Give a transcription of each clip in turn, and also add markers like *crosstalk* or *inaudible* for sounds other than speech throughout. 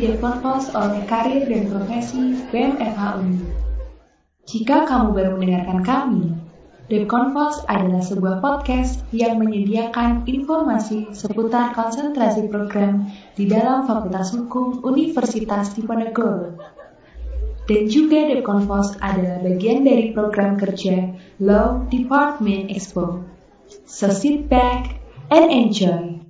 Selamat datang di Deponpos oleh Karir dan Profesi BMFH Uni. Jika kamu baru mendengarkan kami, Deponpos adalah sebuah podcast yang menyediakan informasi seputar konsentrasi program di dalam Fakultas Hukum Universitas Diponegoro. Dan juga Deponpos adalah bagian dari program kerja Law Department Expo. So sit back and enjoy.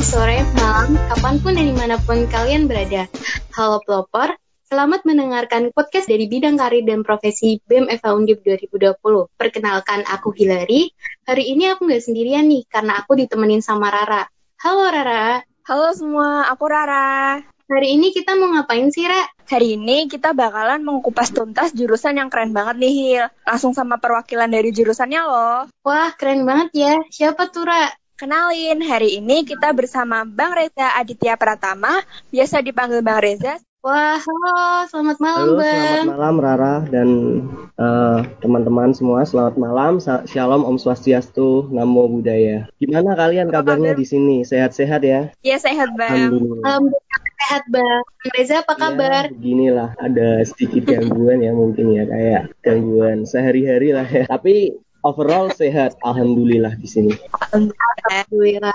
Pagi, sore, malam, kapan pun dan di mana pun kalian berada. Halo pelopor, selamat mendengarkan podcast dari bidang karir dan profesi BEM FH Undip 2020. Perkenalkan, aku Hilary. Hari ini aku nggak sendirian nih, karena aku ditemenin sama Rara. Halo Rara, Halo semua, aku Rara. hari ini kita mau ngapain sih, Ra? Hari ini kita bakalan mengupas tuntas jurusan yang keren banget nih, Hil. Langsung sama perwakilan dari jurusannya loh. Wah, keren banget ya. Siapa tuh, Ra? Kenalin, hari ini kita bersama Bang Reza Aditya Pratama, biasa dipanggil Bang Reza. Wah, halo, selamat malam, Halo, Bang. selamat malam Rara dan eh, teman-teman semua. Selamat malam. Shalom, Om Swastiastu, Namo Buddhaya. Gimana kalian kabarnya di sini? Sehat-sehat ya? Ya, sehat Bang. Alhamdulillah. Alhamdulillah sehat, Bang. Bang Reza, apa Ya, kabar? beginilah, ada sedikit gangguan ya mungkin ya kayak gangguan sehari-hari lah ya. Tapi overall sehat, alhamdulillah di sini. Alhamdulillah.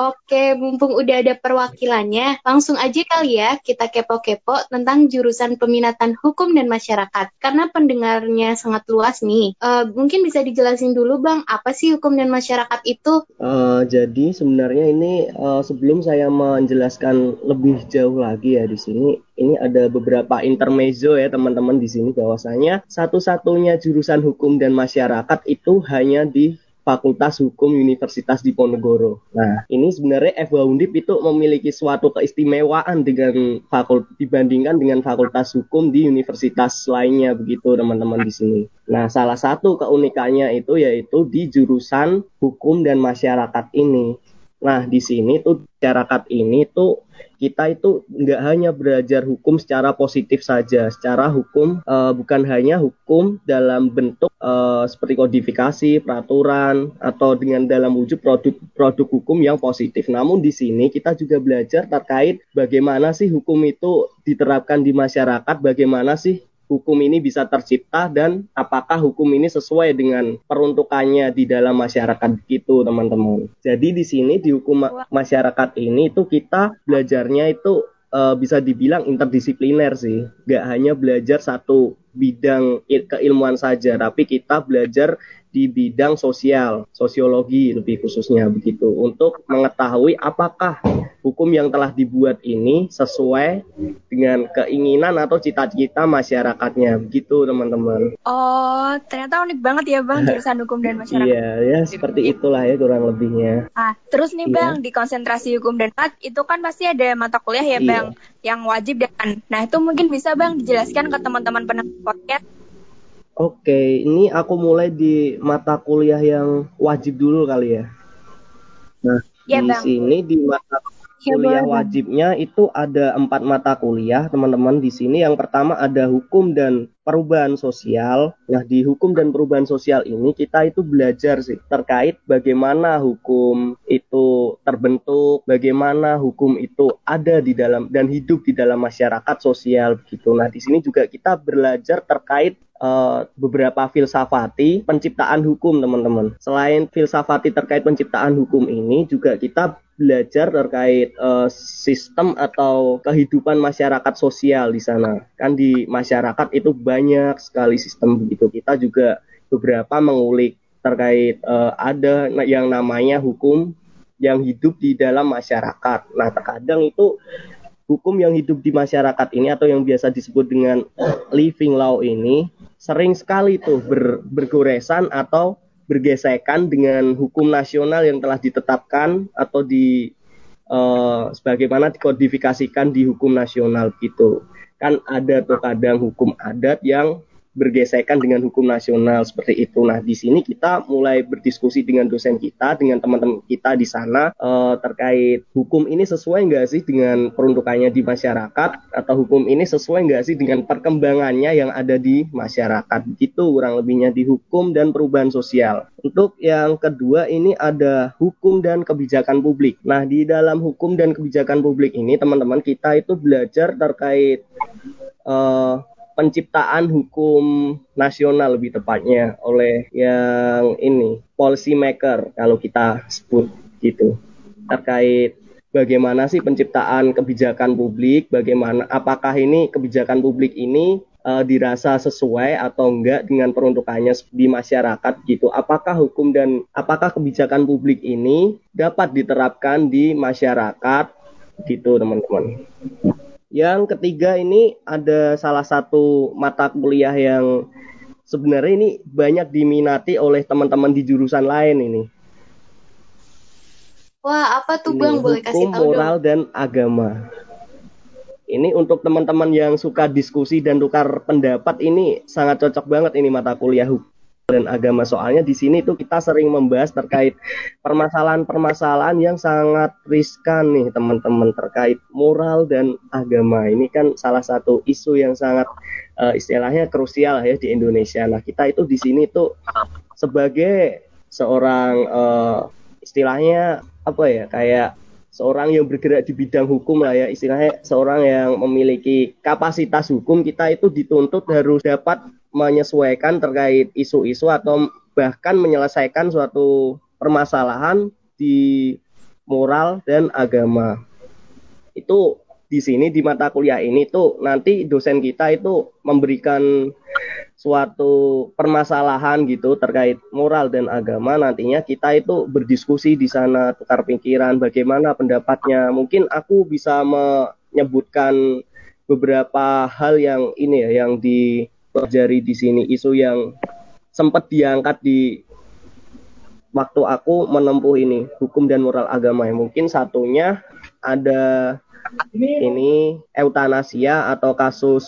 Oke, mumpung udah ada perwakilannya, langsung aja kali ya kita kepo-kepo tentang jurusan peminatan hukum dan masyarakat. Karena pendengarnya sangat luas nih. Eh, mungkin bisa dijelasin dulu Bang, apa sih hukum dan masyarakat itu? Eh, jadi sebenarnya ini eh, sebelum saya menjelaskan lebih jauh lagi ya di sini, ini ada beberapa intermezzo ya teman-teman di sini bahwasanya satu-satunya jurusan hukum dan masyarakat itu hanya di Fakultas Hukum Universitas Diponegoro. Nah, ini sebenarnya FH Undip itu memiliki suatu keistimewaan dengan fakul dibandingkan dengan Fakultas Hukum di universitas lainnya begitu teman-teman di sini. Nah, salah satu keunikannya itu yaitu di jurusan hukum dan masyarakat ini. Nah, di sini tuh masyarakat ini tuh kita itu nggak hanya belajar hukum secara positif saja, secara hukum eh, bukan hanya hukum dalam bentuk eh, seperti kodifikasi, peraturan atau dengan dalam wujud produk produk hukum yang positif. Namun di sini kita juga belajar terkait bagaimana sih hukum itu diterapkan di masyarakat, bagaimana sih hukum ini bisa tercipta dan apakah hukum ini sesuai dengan peruntukannya di dalam masyarakat gitu teman-teman. Jadi di sini di hukum ma- masyarakat ini itu kita belajarnya itu eh, bisa dibilang interdisipliner sih, nggak hanya belajar satu bidang il- keilmuan saja, tapi kita belajar di bidang sosial, sosiologi lebih khususnya begitu, untuk mengetahui apakah hukum yang telah dibuat ini sesuai dengan keinginan atau cita-cita masyarakatnya, begitu teman-teman. Oh, ternyata unik banget ya Bang *laughs* jurusan hukum dan masyarakat. Iya, ya seperti itulah ya kurang lebihnya. Ah, terus nih Iya. Bang, di konsentrasi hukum dan masyarakat itu kan pasti ada mata kuliah ya Iya. Bang, yang wajib dan nah itu mungkin bisa Bang dijelaskan ke teman-teman pendengar podcast. Oke, ini aku mulai di mata kuliah yang wajib dulu kali ya. Nah, Iya, di Bang. sini di mata Ya, kuliah Bang. wajibnya itu ada empat mata kuliah, teman-teman. Di sini yang pertama ada hukum dan perubahan sosial. Nah, di hukum dan perubahan sosial ini kita itu belajar sih terkait bagaimana hukum itu terbentuk, bagaimana hukum itu ada di dalam dan hidup di dalam masyarakat sosial begitu. Nah, di sini juga kita belajar terkait eh, beberapa filsafati penciptaan hukum, teman-teman. Selain filsafati terkait penciptaan hukum ini, juga kita belajar terkait eh, sistem atau kehidupan masyarakat sosial di sana. Kan di masyarakat itu banyak sekali sistem begitu. Kita juga beberapa mengulik terkait eh, ada yang namanya hukum yang hidup di dalam masyarakat. Nah, terkadang itu hukum yang hidup di masyarakat ini atau yang biasa disebut dengan living law ini sering sekali tuh ber- bergoresan atau bergesekan dengan hukum nasional yang telah ditetapkan atau di eh, sebagaimana dikodifikasikan di hukum nasional gitu. kan ada tuh kadang hukum adat yang bergesekan dengan hukum nasional seperti itu. Nah, di sini kita mulai berdiskusi dengan dosen kita, dengan teman-teman kita di sana uh, terkait hukum ini sesuai nggak sih dengan peruntukannya di masyarakat atau hukum ini sesuai nggak sih dengan perkembangannya yang ada di masyarakat. Itu kurang lebihnya di hukum dan perubahan sosial. Untuk yang kedua ini ada hukum dan kebijakan publik. Nah, di dalam hukum dan kebijakan publik ini teman-teman kita itu belajar terkait uh, penciptaan hukum nasional lebih tepatnya oleh yang ini policy maker kalau kita sebut gitu terkait bagaimana sih penciptaan kebijakan publik bagaimana apakah ini kebijakan publik ini uh, dirasa sesuai atau enggak dengan peruntukannya di masyarakat gitu. Apakah hukum dan apakah kebijakan publik ini dapat diterapkan di masyarakat gitu teman-teman. Yang ketiga ini ada salah satu mata kuliah yang sebenarnya ini banyak diminati oleh teman-teman di jurusan lain ini. Wah, apa tuh Bang? Boleh kasih tahu moral dong. dan agama. Ini untuk teman-teman yang suka diskusi dan tukar pendapat ini sangat cocok banget ini mata kuliah hukum dan agama soalnya di sini tuh kita sering membahas terkait permasalahan-permasalahan yang sangat riskan nih teman-teman terkait moral dan agama ini kan salah satu isu yang sangat uh, istilahnya krusial ya di Indonesia. Nah kita itu di sini tuh sebagai seorang uh, istilahnya apa ya kayak seorang yang bergerak di bidang hukum lah ya istilahnya seorang yang memiliki kapasitas hukum kita itu dituntut harus dapat menyesuaikan terkait isu-isu atau bahkan menyelesaikan suatu permasalahan di moral dan agama. Itu di sini di mata kuliah ini tuh nanti dosen kita itu memberikan suatu permasalahan gitu terkait moral dan agama nantinya kita itu berdiskusi di sana tukar pikiran bagaimana pendapatnya mungkin aku bisa menyebutkan beberapa hal yang ini ya yang di pelajari di sini isu yang sempat diangkat di waktu aku menempuh ini hukum dan moral agama ya. Mungkin satunya ada ini eutanasia atau kasus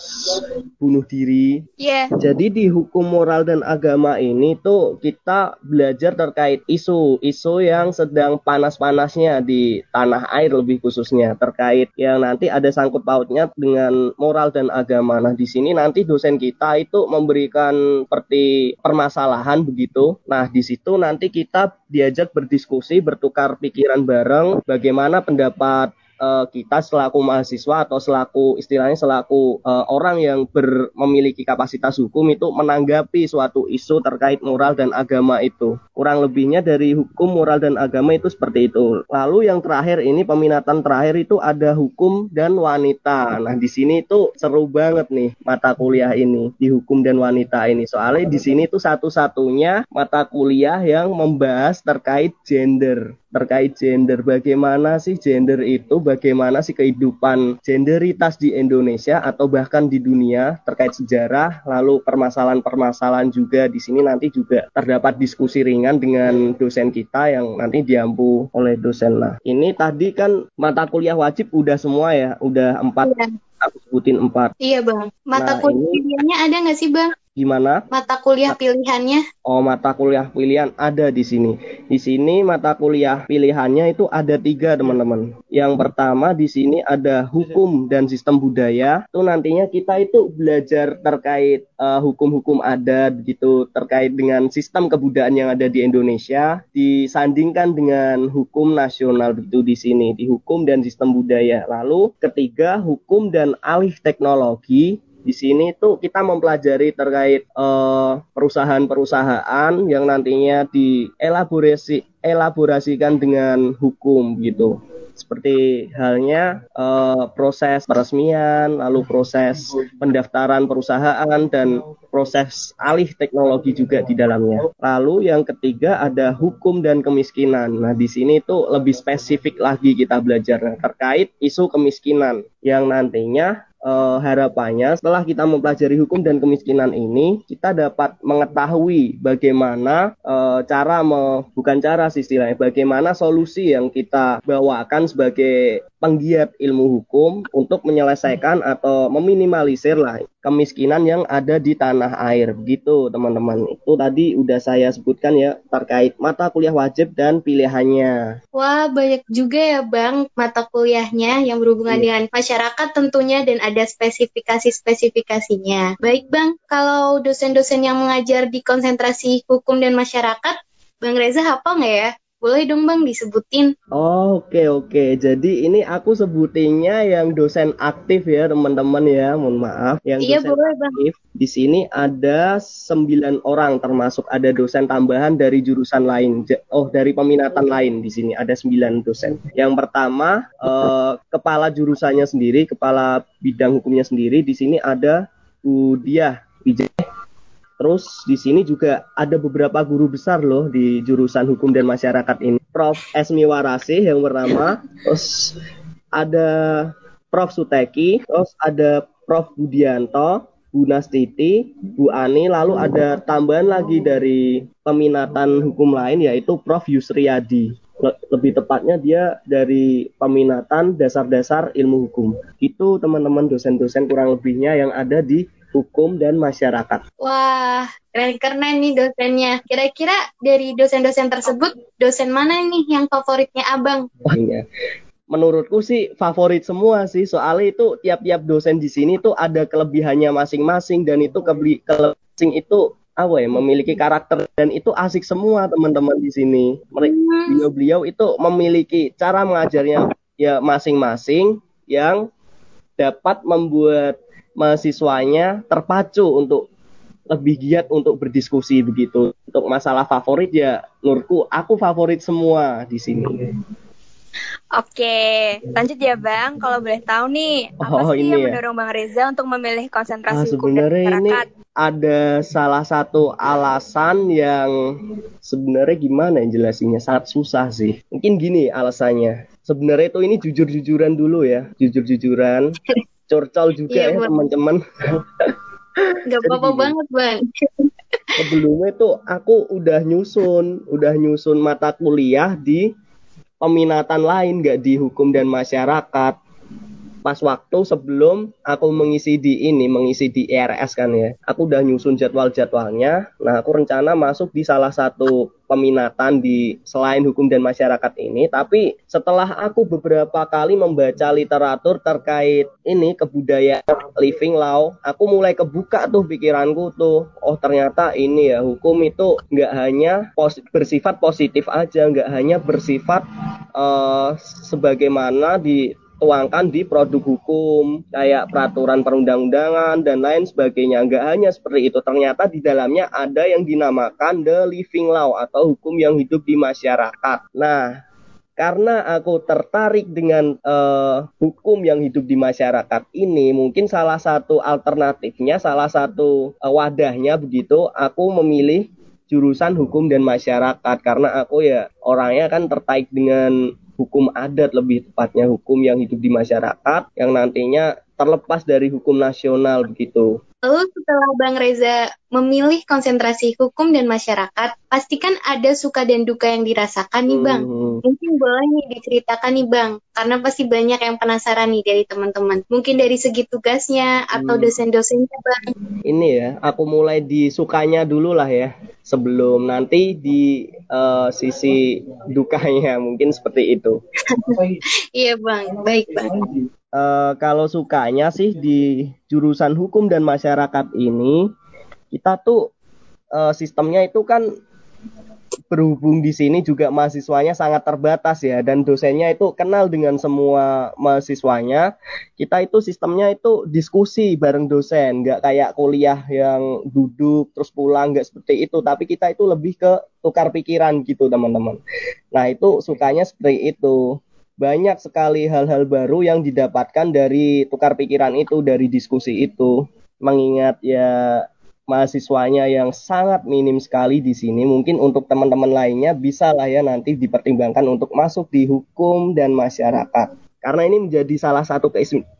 bunuh diri. Yeah. Jadi di hukum moral dan agama ini tuh kita belajar terkait isu-isu yang sedang panas-panasnya di tanah air lebih khususnya terkait yang nanti ada sangkut pautnya dengan moral dan agama. Nah di sini nanti dosen kita itu memberikan seperti permasalahan begitu. Nah di situ nanti kita diajak berdiskusi, bertukar pikiran bareng bagaimana pendapat uh, kita selaku mahasiswa atau selaku istilahnya selaku uh, orang yang ber, memiliki kapasitas hukum itu menanggapi suatu isu terkait moral dan agama itu. Kurang lebihnya dari hukum, moral dan agama itu seperti itu. Lalu yang terakhir ini peminatan terakhir itu ada hukum dan wanita. Nah, di sini itu seru banget nih mata kuliah ini di hukum dan wanita ini. Soalnya di sini itu satu-satunya mata kuliah yang membahas terkait gender terkait gender. Bagaimana sih gender itu? Bagaimana sih kehidupan genderitas di Indonesia atau bahkan di dunia terkait sejarah, lalu permasalahan-permasalahan juga di sini nanti juga terdapat diskusi ringan dengan dosen kita yang nanti diampu oleh dosen lah. Ini tadi kan mata kuliah wajib udah semua ya, udah empat. Iya. Aku sebutin empat. Iya bang. Mata nah, kuliahnya ada nggak sih bang? Gimana? Mata kuliah pilihannya? Oh, mata kuliah pilihan ada di sini. Di sini mata kuliah pilihannya itu ada tiga, teman-teman. Yang pertama di sini ada hukum dan sistem budaya. Itu nantinya kita itu belajar terkait uh, hukum-hukum adat gitu, terkait dengan sistem kebudayaan yang ada di Indonesia, disandingkan dengan hukum nasional itu di sini, di hukum dan sistem budaya. Lalu ketiga, hukum dan alih teknologi di sini tuh kita mempelajari terkait uh, perusahaan-perusahaan yang nantinya dielaborasi elaborasikan dengan hukum gitu seperti halnya uh, proses peresmian, lalu proses pendaftaran perusahaan dan proses alih teknologi juga di dalamnya. Lalu yang ketiga ada hukum dan kemiskinan. Nah, di sini tuh lebih spesifik lagi kita belajar terkait isu kemiskinan yang nantinya uh, harapannya setelah kita mempelajari hukum dan kemiskinan ini kita dapat mengetahui bagaimana uh, cara me, bukan cara sih istilahnya bagaimana solusi yang kita bawakan sebagai penggiat ilmu hukum untuk menyelesaikan atau meminimalisir lah kemiskinan yang ada di tanah air. Begitu teman-teman. Itu tadi udah saya sebutkan ya terkait mata kuliah wajib dan pilihannya. Wah banyak juga ya bang mata kuliahnya yang berhubungan yeah. dengan masyarakat tentunya dan ada spesifikasi-spesifikasinya. Baik bang kalau dosen-dosen yang mengajar di konsentrasi hukum dan masyarakat Bang Reza hafal nggak ya boleh dong Bang disebutin. Oh, oke okay, oke. Okay. Jadi ini aku sebutinnya yang dosen aktif ya teman-teman ya. Mohon maaf. Yang iya, dosen boleh, Bang. aktif. Di sini ada sembilan orang termasuk ada dosen tambahan dari jurusan lain. Oh, dari peminatan lain di sini ada sembilan dosen. Yang pertama eh, kepala jurusannya sendiri, kepala bidang hukumnya sendiri di sini ada Bu Diah Wijaya Terus di sini juga ada beberapa guru besar loh di jurusan hukum dan masyarakat ini. Prof. Esmi Warasih yang pertama, terus ada Prof. Suteki, terus ada Prof. Budianto, Bu Nastiti, Bu Ani, lalu ada tambahan lagi dari peminatan hukum lain yaitu Prof. Yusriyadi. Lebih tepatnya dia dari peminatan dasar-dasar ilmu hukum. Itu teman-teman dosen-dosen kurang lebihnya yang ada di hukum dan masyarakat. Wah, keren-keren nih dosennya. Kira-kira dari dosen-dosen tersebut, dosen mana nih yang favoritnya abang? Wah, iya. Menurutku sih favorit semua sih, soalnya itu tiap-tiap dosen di sini tuh ada kelebihannya masing-masing dan itu kelebihan itu apa ya memiliki karakter dan itu asik semua teman-teman di sini. Hmm. Beliau-beliau itu memiliki cara mengajarnya ya masing-masing yang dapat membuat mahasiswanya terpacu untuk lebih giat untuk berdiskusi begitu. Untuk masalah favorit ya menurutku aku favorit semua di sini. Oke, lanjut ya Bang. Kalau boleh tahu nih, apa oh, sih yang ya? mendorong Bang Reza untuk memilih konsentrasi nah, hukum dan masyarakat? Ini ada salah satu alasan yang sebenarnya gimana yang jelasinnya sangat susah sih. Mungkin gini alasannya. Sebenarnya itu ini jujur-jujuran dulu ya, jujur-jujuran. *laughs* curcol juga iya, ya teman-teman. *laughs* Gak apa-apa banget bang. *laughs* Sebelumnya tuh aku udah nyusun, udah nyusun mata kuliah di peminatan lain, gak di hukum dan masyarakat pas waktu sebelum aku mengisi di ini, mengisi di IRS kan ya. Aku udah nyusun jadwal-jadwalnya. Nah, aku rencana masuk di salah satu peminatan di selain hukum dan masyarakat ini. Tapi setelah aku beberapa kali membaca literatur terkait ini kebudayaan living law, aku mulai kebuka tuh pikiranku tuh. Oh ternyata ini ya hukum itu nggak hanya pos bersifat positif aja, nggak hanya bersifat uh, sebagaimana di tuangkan di produk hukum kayak peraturan perundang-undangan dan lain sebagainya. Enggak hanya seperti itu, ternyata di dalamnya ada yang dinamakan the living law atau hukum yang hidup di masyarakat. Nah, karena aku tertarik dengan uh, hukum yang hidup di masyarakat ini, mungkin salah satu alternatifnya, salah satu uh, wadahnya begitu, aku memilih jurusan hukum dan masyarakat karena aku ya orangnya kan tertarik dengan hukum adat lebih tepatnya hukum yang hidup di masyarakat yang nantinya terlepas dari hukum nasional begitu. Lalu setelah Bang Reza memilih konsentrasi hukum dan masyarakat, pastikan ada suka dan duka yang dirasakan nih Bang. Hmm. Mungkin boleh nih diceritakan nih Bang, karena pasti banyak yang penasaran nih dari teman-teman. Mungkin dari segi tugasnya atau hmm. dosen-dosennya Bang. Ini ya, aku mulai di sukanya dulu lah ya, sebelum nanti di uh, sisi dukanya mungkin seperti itu. *laughs* iya Bang, baik Bang. Uh, kalau sukanya sih di jurusan hukum dan masyarakat ini kita tuh uh, sistemnya itu kan berhubung di sini juga mahasiswanya sangat terbatas ya dan dosennya itu kenal dengan semua mahasiswanya kita itu sistemnya itu diskusi bareng dosen nggak kayak kuliah yang duduk terus pulang nggak seperti itu tapi kita itu lebih ke tukar pikiran gitu teman-teman. Nah itu sukanya seperti itu banyak sekali hal-hal baru yang didapatkan dari tukar pikiran itu, dari diskusi itu. Mengingat ya mahasiswanya yang sangat minim sekali di sini, mungkin untuk teman-teman lainnya bisa lah ya nanti dipertimbangkan untuk masuk di hukum dan masyarakat. karena ini menjadi salah satu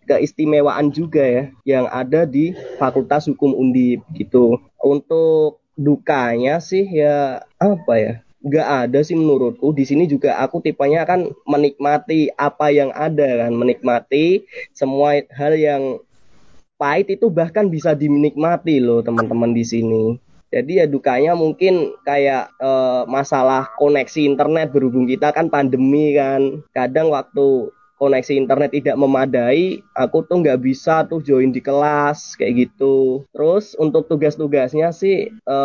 keistimewaan juga ya yang ada di Fakultas Hukum Undip gitu. Untuk dukanya sih ya apa ya? Gak ada sih menurutku. Di sini juga aku tipenya kan menikmati apa yang ada kan, menikmati semua hal yang pahit itu bahkan bisa dinikmati loh teman-teman di sini. Jadi ya dukanya mungkin kayak e, masalah koneksi internet berhubung kita kan pandemi kan. Kadang waktu koneksi internet tidak memadai, aku tuh nggak bisa tuh join di kelas kayak gitu. Terus untuk tugas-tugasnya sih e,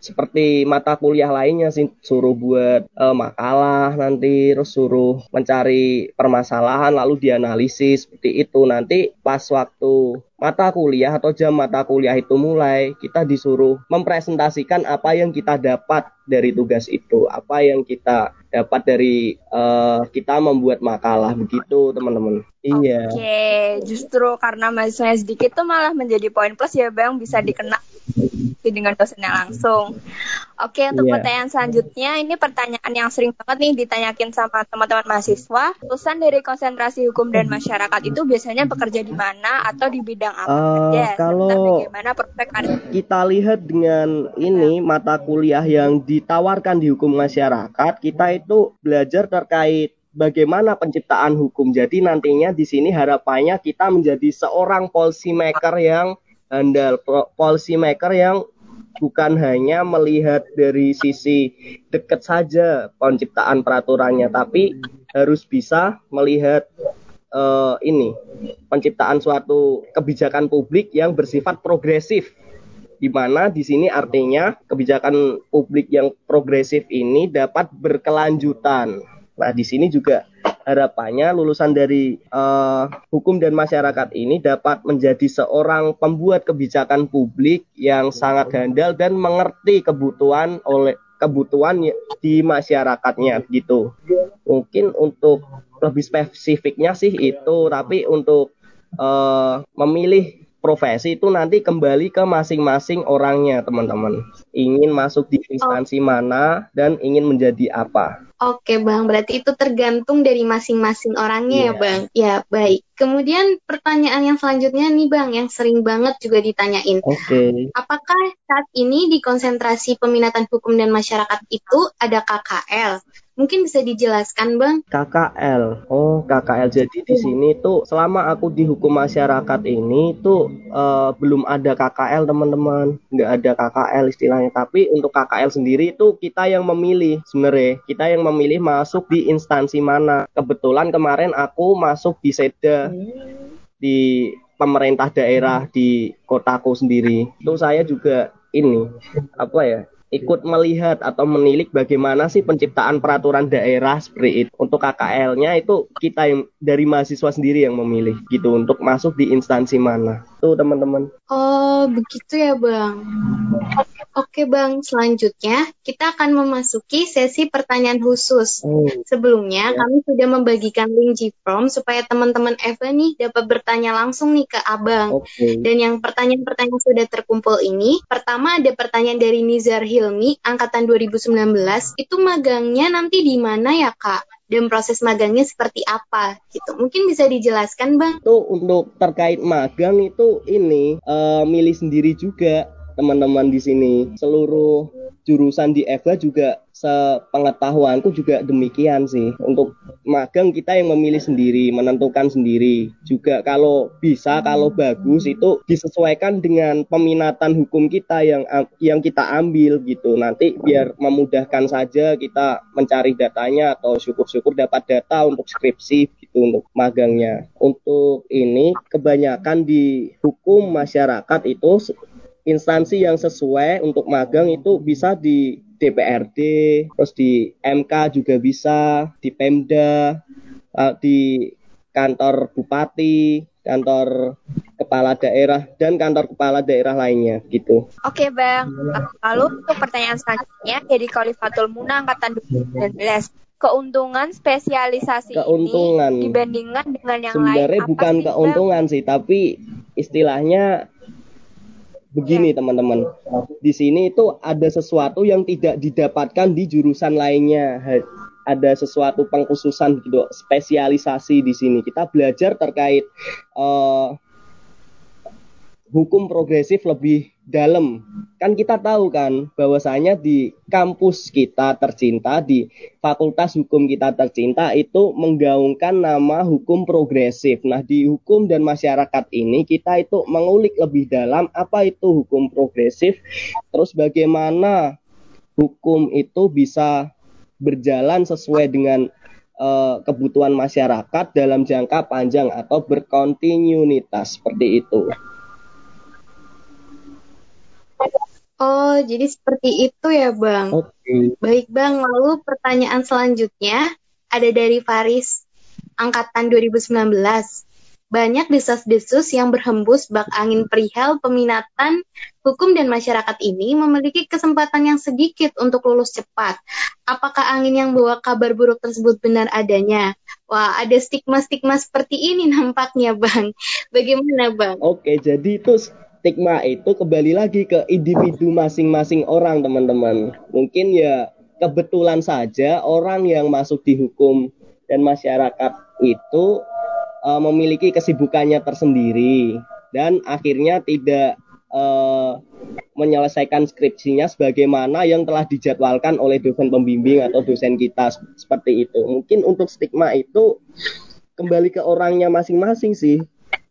seperti mata kuliah lainnya sih suruh buat e, makalah nanti, terus suruh mencari permasalahan lalu dianalisis seperti itu. Nanti pas waktu mata kuliah atau jam mata kuliah itu mulai, kita disuruh mempresentasikan apa yang kita dapat dari tugas itu, apa yang kita dapat dari uh, kita membuat makalah begitu, teman-teman. Iya. Oke, justru karena mahasiswanya sedikit itu malah menjadi poin plus ya, Bang, bisa dikenal dengan dosennya langsung. Oke, untuk yeah. pertanyaan selanjutnya, ini pertanyaan yang sering banget nih ditanyakin sama teman-teman mahasiswa. Lulusan dari konsentrasi hukum dan masyarakat itu biasanya bekerja di mana atau di bidang apa uh, saja? Kalau bagaimana prospek kita lihat dengan ini mata kuliah yang ditawarkan di hukum masyarakat, kita itu belajar terkait bagaimana penciptaan hukum. Jadi nantinya di sini harapannya kita menjadi seorang policy maker yang handal, policy maker yang bukan hanya melihat dari sisi dekat saja penciptaan peraturannya, tapi harus bisa melihat uh, ini penciptaan suatu kebijakan publik yang bersifat progresif di mana di sini artinya kebijakan publik yang progresif ini dapat berkelanjutan. Nah, di sini juga harapannya lulusan dari uh, hukum dan masyarakat ini dapat menjadi seorang pembuat kebijakan publik yang sangat handal dan mengerti kebutuhan oleh kebutuhan di masyarakatnya gitu. Mungkin untuk lebih spesifiknya sih itu, tapi untuk uh, memilih profesi itu nanti kembali ke masing-masing orangnya, teman-teman. Ingin masuk di instansi oh. mana dan ingin menjadi apa. Oke, Bang. Berarti itu tergantung dari masing-masing orangnya yeah. ya, iya. Bang. Ya, baik. Kemudian pertanyaan yang selanjutnya nih, Bang, yang sering banget juga ditanyain. Oke. Okay. Apakah saat ini di konsentrasi peminatan hukum dan masyarakat itu ada KKL? Mungkin bisa dijelaskan, Bang? KKL. Oh, KKL. Jadi di sini tuh selama aku di hukum masyarakat ini tuh uh, belum ada KKL, teman-teman. Nggak ada KKL istilahnya. Tapi untuk KKL sendiri itu kita yang memilih sebenarnya. Kita yang memilih masuk di instansi mana. Kebetulan kemarin aku masuk di Seda. Di pemerintah daerah di kotaku sendiri. Itu saya juga ini apa ya ikut melihat atau menilik bagaimana sih penciptaan peraturan daerah seperti itu. Untuk KKL-nya itu kita yang dari mahasiswa sendiri yang memilih gitu untuk masuk di instansi mana. Tuh teman-teman. Oh, begitu ya, Bang. Oke Bang, selanjutnya kita akan memasuki sesi pertanyaan khusus. Oh. Sebelumnya ya. kami sudah membagikan link G-Form supaya teman-teman Eva nih dapat bertanya langsung nih ke Abang. Okay. Dan yang pertanyaan-pertanyaan sudah terkumpul ini, pertama ada pertanyaan dari Nizar Hilmi, angkatan 2019. Itu magangnya nanti di mana ya Kak? Dan proses magangnya seperti apa gitu. Mungkin bisa dijelaskan Bang? Tuh untuk terkait magang itu ini uh, milih sendiri juga teman-teman di sini. Seluruh jurusan di EVA juga sepengetahuanku juga demikian sih. Untuk magang kita yang memilih sendiri, menentukan sendiri. Juga kalau bisa, kalau bagus itu disesuaikan dengan peminatan hukum kita yang yang kita ambil gitu. Nanti biar memudahkan saja kita mencari datanya atau syukur-syukur dapat data untuk skripsi gitu untuk magangnya. Untuk ini kebanyakan di hukum masyarakat itu instansi yang sesuai untuk magang itu bisa di DPRD, terus di MK juga bisa, di Pemda, eh, di kantor bupati, kantor kepala daerah dan kantor kepala daerah lainnya gitu. Oke bang, lalu untuk pertanyaan selanjutnya dari Khalifatul Muna angkatan 2019 keuntungan spesialisasi keuntungan. ini dibandingkan dengan yang Sebenarnya lain. Sebenarnya bukan sih, keuntungan bang? sih, tapi istilahnya begini iya. teman-teman. Di sini itu ada sesuatu yang tidak didapatkan di jurusan lainnya. Ada sesuatu pengkhususan gitu spesialisasi di sini. Kita belajar terkait uh, hukum progresif lebih dalam. Kan kita tahu kan bahwasanya di kampus kita tercinta di Fakultas Hukum kita tercinta itu menggaungkan nama hukum progresif. Nah, di hukum dan masyarakat ini kita itu mengulik lebih dalam apa itu hukum progresif, terus bagaimana hukum itu bisa berjalan sesuai dengan uh, kebutuhan masyarakat dalam jangka panjang atau berkontinuitas seperti itu. Oh, jadi seperti itu ya, Bang. Oke. Okay. Baik, Bang. Lalu pertanyaan selanjutnya ada dari Faris angkatan 2019. Banyak desas-desus yang berhembus bak angin perihal peminatan hukum dan masyarakat ini memiliki kesempatan yang sedikit untuk lulus cepat. Apakah angin yang bawa kabar buruk tersebut benar adanya? Wah, ada stigma-stigma seperti ini nampaknya, Bang. Bagaimana, Bang? Oke, jadi itu stigma itu kembali lagi ke individu masing-masing orang teman-teman. Mungkin ya kebetulan saja orang yang masuk di hukum dan masyarakat itu uh, memiliki kesibukannya tersendiri dan akhirnya tidak uh, menyelesaikan skripsinya sebagaimana yang telah dijadwalkan oleh dosen pembimbing atau dosen kita seperti itu. Mungkin untuk stigma itu kembali ke orangnya masing-masing sih.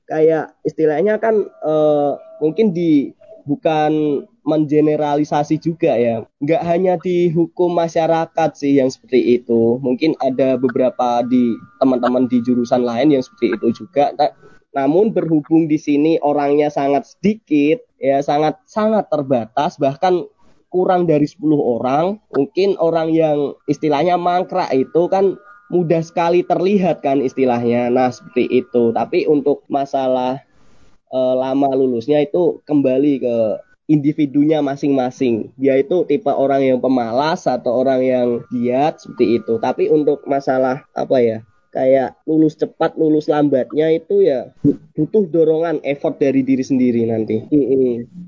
Kayak istilahnya kan uh, mungkin di bukan mengeneralisasi juga ya. Nggak hanya di hukum masyarakat sih yang seperti itu. Mungkin ada beberapa di teman-teman di jurusan lain yang seperti itu juga. Namun berhubung di sini orangnya sangat sedikit, ya sangat sangat terbatas, bahkan kurang dari 10 orang. Mungkin orang yang istilahnya mangkrak itu kan mudah sekali terlihat kan istilahnya. Nah, seperti itu. Tapi untuk masalah uh, lama lulusnya itu kembali ke individunya masing-masing. Dia itu tipe orang yang pemalas atau orang yang giat seperti itu. Tapi untuk masalah apa ya? Kayak lulus cepat lulus lambatnya itu ya butuh dorongan effort dari diri sendiri nanti.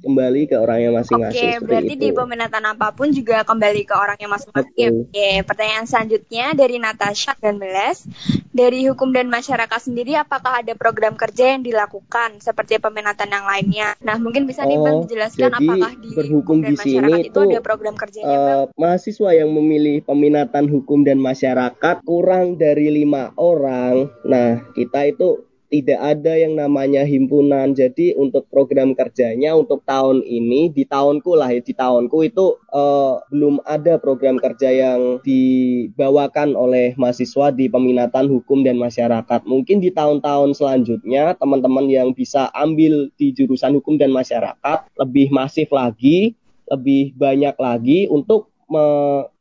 Kembali ke orangnya masing-masing oke berarti itu. di peminatan apa pun juga kembali ke orangnya masing-masing. Oke pertanyaan selanjutnya dari Natasha dan Meles dari hukum dan masyarakat sendiri apakah ada program kerja yang dilakukan seperti peminatan yang lainnya? Nah mungkin bisa nih bang oh, dijelaskan apakah di hukum dan masyarakat itu, itu ada program kerjanya uh, bang? mahasiswa yang memilih peminatan hukum dan masyarakat kurang dari lima orang. Nah, kita itu tidak ada yang namanya himpunan. Jadi untuk program kerjanya untuk tahun ini di tahunku lah ya di tahunku itu uh, belum ada program kerja yang dibawakan oleh mahasiswa di peminatan hukum dan masyarakat. Mungkin di tahun-tahun selanjutnya teman-teman yang bisa ambil di jurusan hukum dan masyarakat lebih masif lagi, lebih banyak lagi untuk me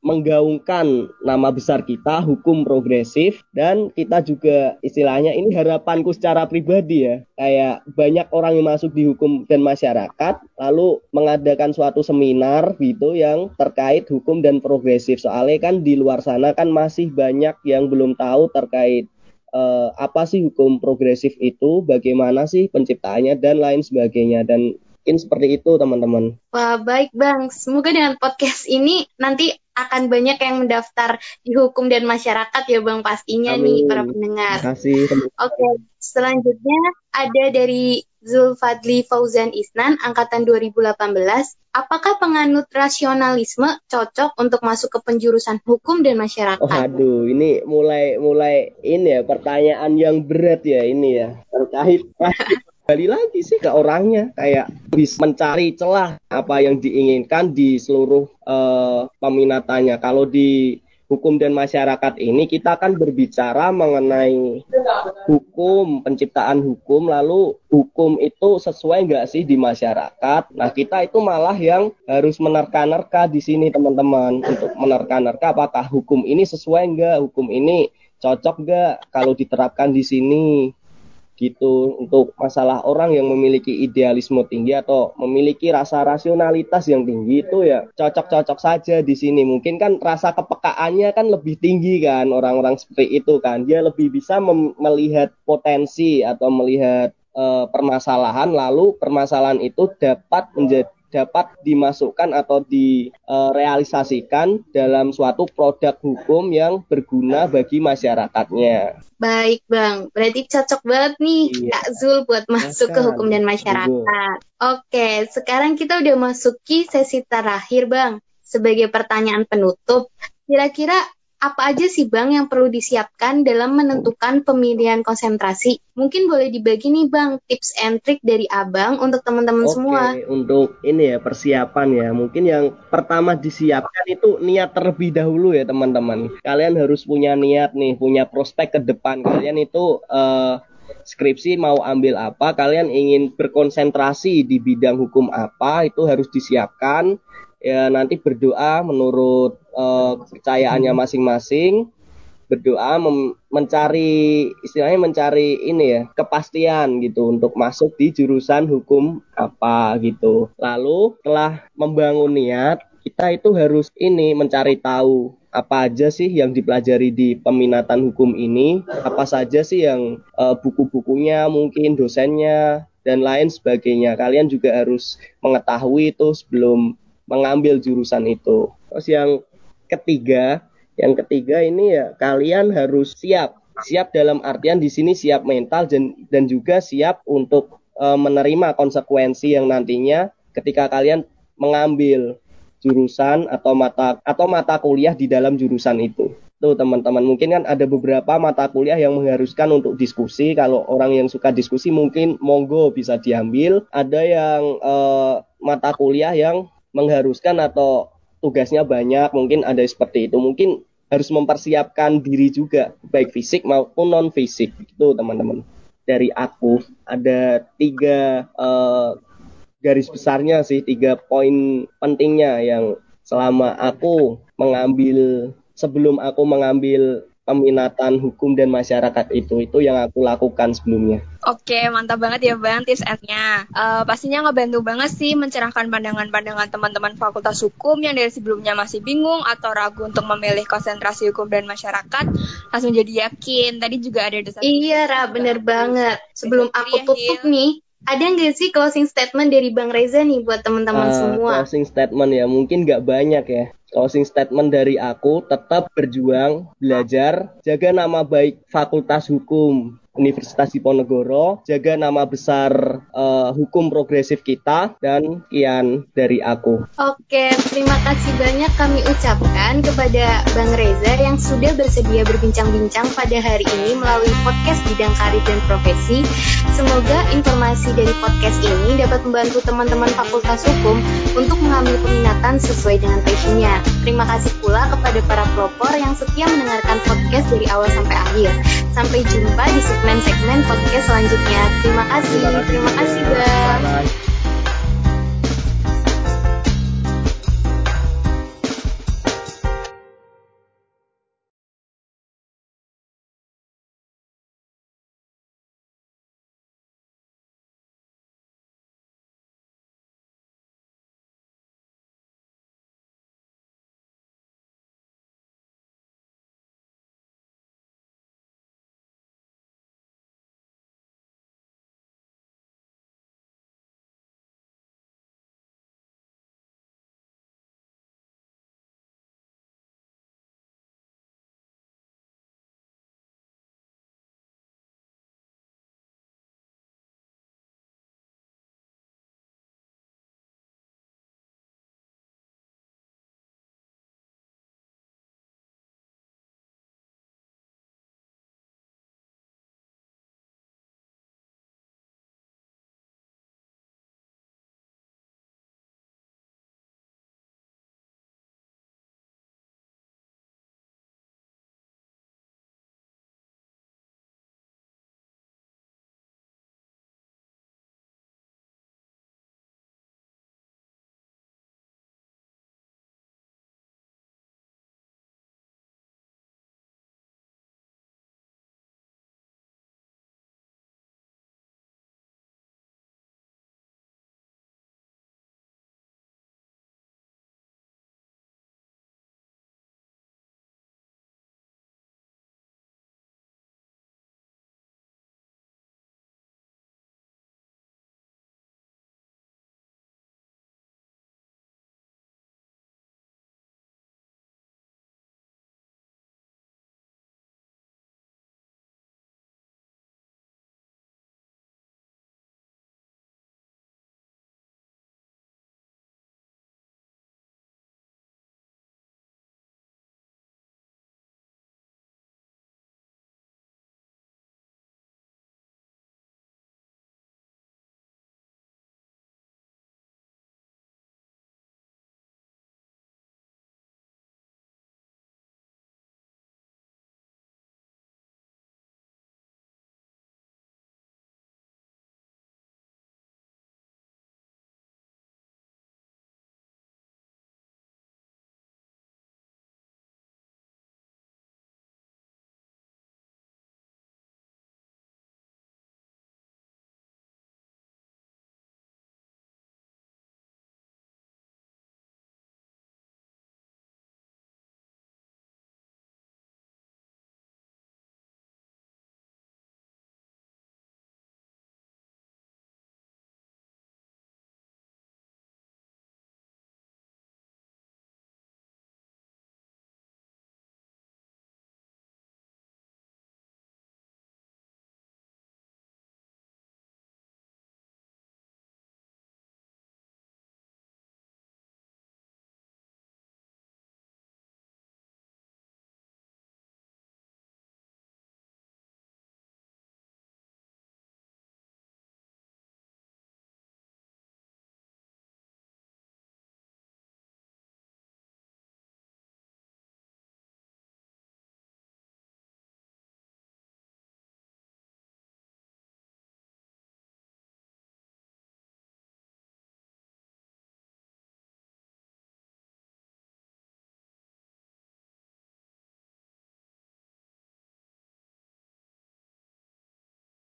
menggaungkan nama besar kita hukum progresif dan kita juga istilahnya ini harapanku secara pribadi ya kayak banyak orang yang masuk di hukum dan masyarakat lalu mengadakan suatu seminar gitu yang terkait hukum dan progresif. Soalnya kan di luar sana kan masih banyak yang belum tahu terkait uh, apa sih hukum progresif itu, bagaimana sih penciptaannya dan lain sebagainya. Dan Mungkin seperti itu teman-teman. Wah baik Bang, semoga dengan podcast ini nanti akan banyak yang mendaftar di hukum dan masyarakat ya Bang pastinya Amin. nih para pendengar. Terima kasih. Oke, selanjutnya ada dari Zulfadli Fauzan Isnan angkatan 2018. Apakah penganut rasionalisme cocok untuk masuk ke penjurusan hukum dan masyarakat? Oh, aduh, ini mulai mulai ini ya pertanyaan yang berat ya ini ya terkait *laughs* kembali lagi sih ke orangnya kayak bisa mencari celah apa yang diinginkan di seluruh uh, peminatannya. Kalau di hukum dan masyarakat ini kita akan berbicara mengenai hukum penciptaan hukum. Lalu hukum itu sesuai nggak sih di masyarakat? Nah kita itu malah yang harus menerka-nerka di sini teman-teman. Untuk menerka-nerka apakah hukum ini sesuai nggak? Hukum ini cocok nggak? Kalau diterapkan di sini gitu untuk masalah orang yang memiliki idealisme tinggi atau memiliki rasa rasionalitas yang tinggi itu ya cocok-cocok saja di sini. Mungkin kan rasa kepekaannya kan lebih tinggi kan orang-orang seperti itu kan. Dia lebih bisa melihat potensi atau melihat uh, permasalahan lalu permasalahan itu dapat menjadi dapat dimasukkan atau direalisasikan dalam suatu produk hukum yang berguna bagi masyarakatnya. Baik Bang, berarti cocok banget nih iya. Kak Zul buat masuk ke hukum dan masyarakat. Oke, sekarang kita udah masuki sesi terakhir Bang. Sebagai pertanyaan penutup, kira-kira apa aja sih Bang yang perlu disiapkan dalam menentukan pemilihan konsentrasi? Mungkin boleh dibagi nih Bang tips and trick dari Abang untuk teman-teman semua. untuk ini ya persiapan ya. Mungkin yang pertama disiapkan itu niat terlebih dahulu ya teman-teman. Kalian harus punya niat nih, punya prospek ke depan. Kalian itu uh, skripsi mau ambil apa, kalian ingin berkonsentrasi di bidang hukum apa, itu harus disiapkan ya nanti berdoa menurut uh, kepercayaannya masing-masing berdoa mencari istilahnya mencari ini ya kepastian gitu untuk masuk di jurusan hukum apa gitu lalu setelah membangun niat kita itu harus ini mencari tahu apa aja sih yang dipelajari di peminatan hukum ini apa saja sih yang uh, buku-bukunya mungkin dosennya dan lain sebagainya kalian juga harus mengetahui itu sebelum mengambil jurusan itu. Terus yang ketiga, yang ketiga ini ya kalian harus siap. Siap dalam artian di sini siap mental dan dan juga siap untuk e, menerima konsekuensi yang nantinya ketika kalian mengambil jurusan atau mata atau mata kuliah di dalam jurusan itu. Tuh teman-teman, mungkin kan ada beberapa mata kuliah yang mengharuskan untuk diskusi. Kalau orang yang suka diskusi mungkin monggo bisa diambil. Ada yang e, mata kuliah yang mengharuskan atau tugasnya banyak, mungkin ada seperti itu. Mungkin harus mempersiapkan diri juga, baik fisik maupun non fisik. Itu teman-teman. Dari aku ada tiga uh, garis besarnya sih, tiga poin pentingnya yang selama aku mengambil sebelum aku mengambil peminatan hukum dan masyarakat itu itu yang aku lakukan sebelumnya. Oke, mantap banget ya Bang tips and-nya. Uh, pastinya ngebantu banget sih mencerahkan pandangan-pandangan teman-teman Fakultas Hukum yang dari sebelumnya masih bingung atau ragu untuk memilih konsentrasi hukum dan masyarakat, langsung jadi yakin. Tadi juga ada dosa. Iya, Ra, bener banget. Sebelum aku ya, tutup nih, ada nggak sih closing statement dari Bang Reza nih buat teman-teman uh, semua? Closing statement ya, mungkin nggak banyak ya closing statement dari aku tetap berjuang, belajar, jaga nama baik Fakultas Hukum Universitas Diponegoro, jaga nama besar uh, hukum progresif kita dan kian dari aku. Oke, terima kasih banyak kami ucapkan kepada Bang Reza yang sudah bersedia berbincang-bincang pada hari ini melalui podcast bidang karir dan profesi. Semoga informasi dari podcast ini dapat membantu teman-teman Fakultas Hukum untuk mengambil peminatan sesuai dengan passionnya. Terima kasih pula kepada para pelopor yang setia mendengarkan podcast dari awal sampai akhir. Sampai jumpa di segmen segmen-segmen podcast selanjutnya. Terima kasih. Terima kasih, Bang.